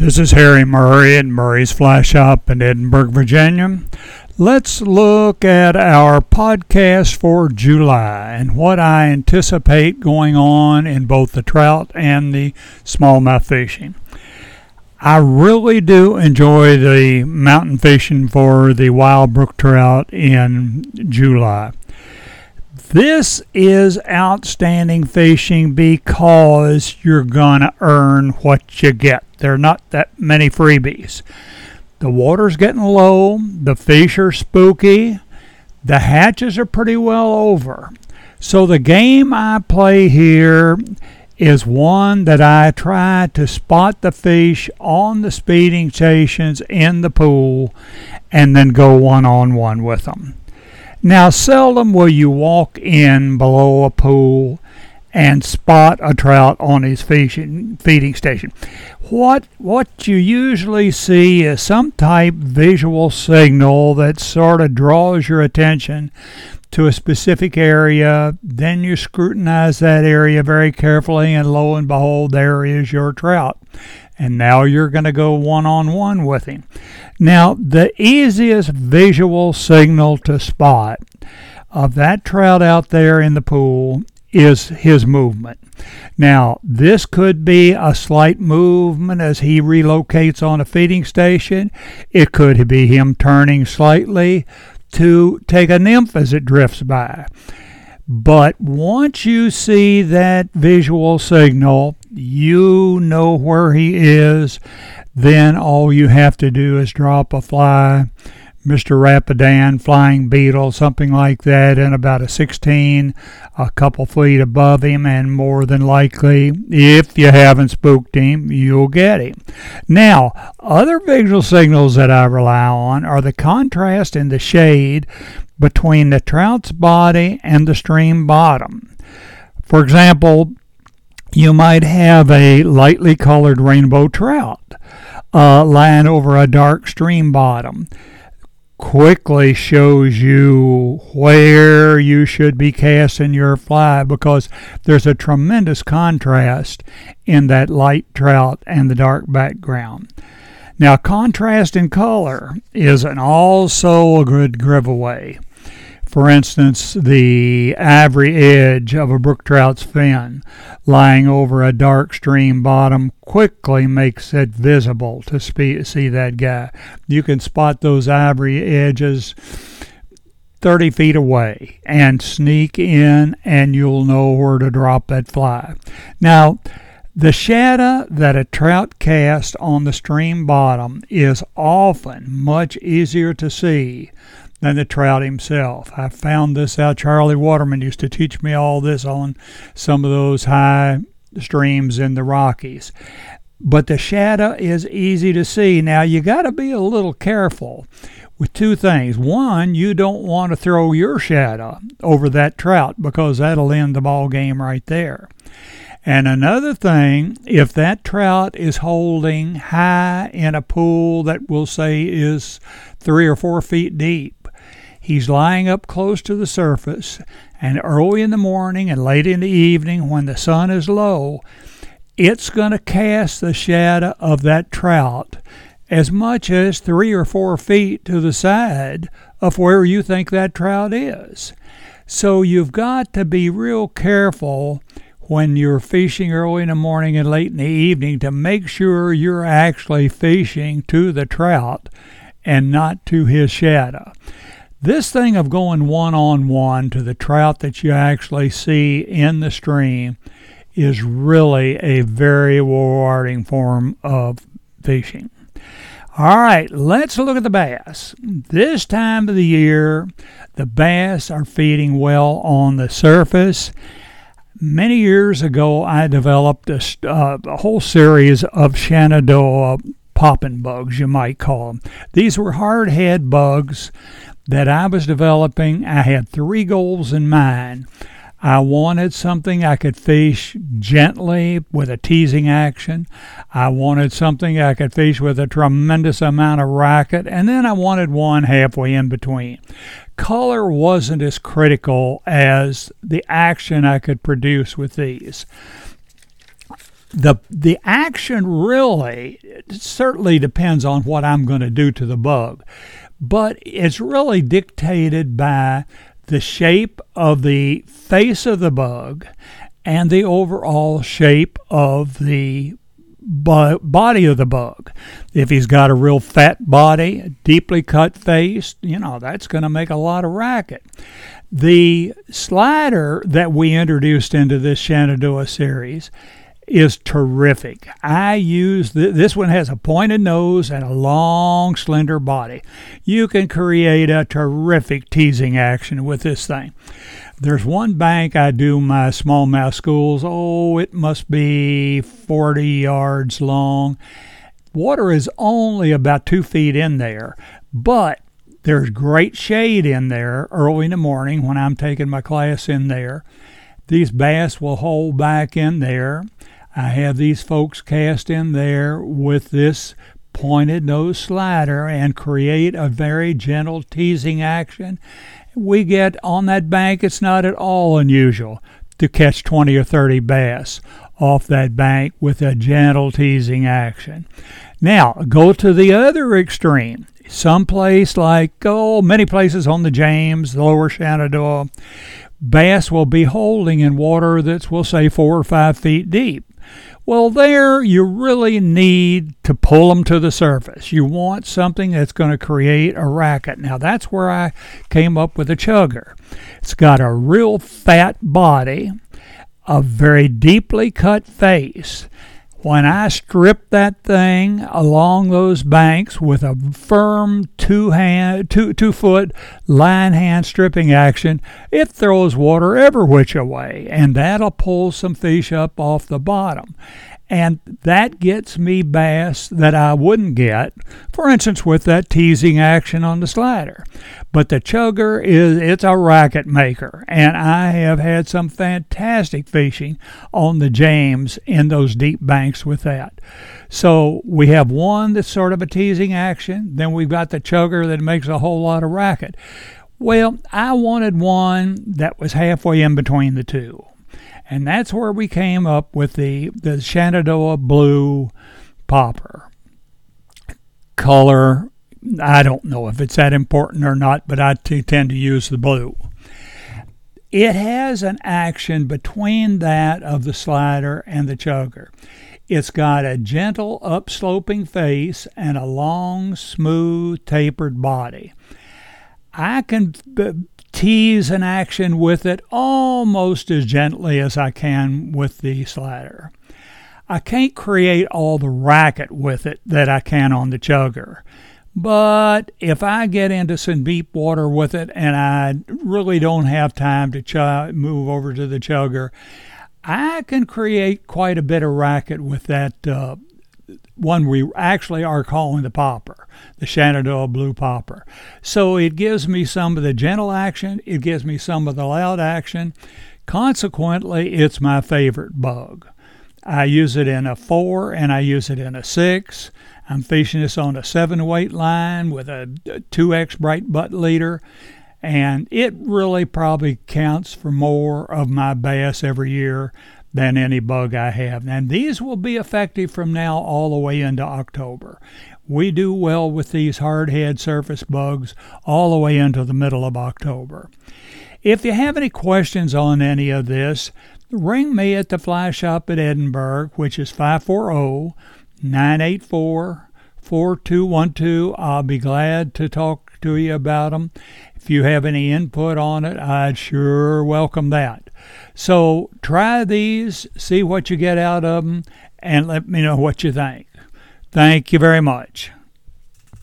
This is Harry Murray at Murray's Fly Shop in Edinburg, Virginia. Let's look at our podcast for July and what I anticipate going on in both the trout and the smallmouth fishing. I really do enjoy the mountain fishing for the wild brook trout in July. This is outstanding fishing because you're going to earn what you get. There are not that many freebies. The water's getting low, the fish are spooky, the hatches are pretty well over. So the game I play here is one that I try to spot the fish on the speeding stations in the pool and then go one on one with them. Now, seldom will you walk in below a pool and spot a trout on his fishing, feeding station. What what you usually see is some type visual signal that sort of draws your attention to a specific area. Then you scrutinize that area very carefully, and lo and behold, there is your trout. And now you're going to go one on one with him. Now, the easiest visual signal to spot of that trout out there in the pool is his movement. Now, this could be a slight movement as he relocates on a feeding station. It could be him turning slightly to take a nymph as it drifts by. But once you see that visual signal, you know where he is then all you have to do is drop a fly, Mr. Rapidan, flying beetle, something like that, in about a 16, a couple feet above him, and more than likely, if you haven't spooked him, you'll get him. Now, other visual signals that I rely on are the contrast in the shade between the trout's body and the stream bottom. For example, you might have a lightly colored rainbow trout uh, lying over a dark stream bottom. Quickly shows you where you should be casting your fly because there's a tremendous contrast in that light trout and the dark background. Now, contrast in color is an also a good giveaway. For instance, the ivory edge of a brook trout's fin lying over a dark stream bottom quickly makes it visible to see that guy. You can spot those ivory edges 30 feet away and sneak in, and you'll know where to drop that fly. Now, the shadow that a trout casts on the stream bottom is often much easier to see than the trout himself. I found this out. Charlie Waterman used to teach me all this on some of those high streams in the Rockies. But the shadow is easy to see. Now, you got to be a little careful with two things. One, you don't want to throw your shadow over that trout because that'll end the ball game right there. And another thing, if that trout is holding high in a pool that we'll say is three or four feet deep, He's lying up close to the surface, and early in the morning and late in the evening, when the sun is low, it's going to cast the shadow of that trout as much as three or four feet to the side of where you think that trout is. So you've got to be real careful when you're fishing early in the morning and late in the evening to make sure you're actually fishing to the trout and not to his shadow. This thing of going one on one to the trout that you actually see in the stream is really a very rewarding form of fishing. All right, let's look at the bass. This time of the year, the bass are feeding well on the surface. Many years ago, I developed a, uh, a whole series of Shenandoah popping bugs, you might call them. These were hard head bugs that I was developing, I had three goals in mind. I wanted something I could fish gently with a teasing action. I wanted something I could fish with a tremendous amount of racket. And then I wanted one halfway in between. Color wasn't as critical as the action I could produce with these. the the action really certainly depends on what I'm going to do to the bug, but it's really dictated by the shape of the face of the bug and the overall shape of the body of the bug. If he's got a real fat body, deeply cut face, you know, that's going to make a lot of racket. The slider that we introduced into this Shenandoah series is terrific. I use th- this one has a pointed nose and a long slender body. You can create a terrific teasing action with this thing. There's one bank I do my smallmouth schools. Oh, it must be 40 yards long. Water is only about two feet in there, but there's great shade in there early in the morning when I'm taking my class in there. These bass will hold back in there. I have these folks cast in there with this pointed nose slider and create a very gentle teasing action. We get on that bank, it's not at all unusual to catch 20 or 30 bass off that bank with a gentle teasing action. Now, go to the other extreme. Some place like, oh, many places on the James, lower Shenandoah, bass will be holding in water that's, we'll say, four or five feet deep. Well, there you really need to pull them to the surface. You want something that's going to create a racket. Now, that's where I came up with a chugger. It's got a real fat body, a very deeply cut face, when I strip that thing along those banks with a firm two hand two two foot line hand stripping action, it throws water every which way, and that'll pull some fish up off the bottom and that gets me bass that I wouldn't get, for instance, with that teasing action on the slider. But the chugger is it's a racket maker, and I have had some fantastic fishing on the James in those deep banks with that. So we have one that's sort of a teasing action, then we've got the chugger that makes a whole lot of racket. Well, I wanted one that was halfway in between the two. And that's where we came up with the, the Shenandoah Blue Popper. Color, I don't know if it's that important or not, but I t- tend to use the blue. It has an action between that of the slider and the chugger. It's got a gentle upsloping face and a long, smooth, tapered body. I can tease an action with it almost as gently as I can with the slider. I can't create all the racket with it that I can on the chugger. But if I get into some deep water with it and I really don't have time to ch- move over to the chugger, I can create quite a bit of racket with that uh, one we actually are calling the popper, the Shenandoah Blue Popper. So it gives me some of the gentle action, it gives me some of the loud action. Consequently, it's my favorite bug. I use it in a four and I use it in a six. I'm fishing this on a seven weight line with a 2x bright butt leader, and it really probably counts for more of my bass every year than any bug I have. And these will be effective from now all the way into October. We do well with these hardhead surface bugs all the way into the middle of October. If you have any questions on any of this, ring me at the fly shop at Edinburg, which is 540 984 4212. I'll be glad to talk to you about them. If you have any input on it, I'd sure welcome that. So try these, see what you get out of them, and let me know what you think. Thank you very much.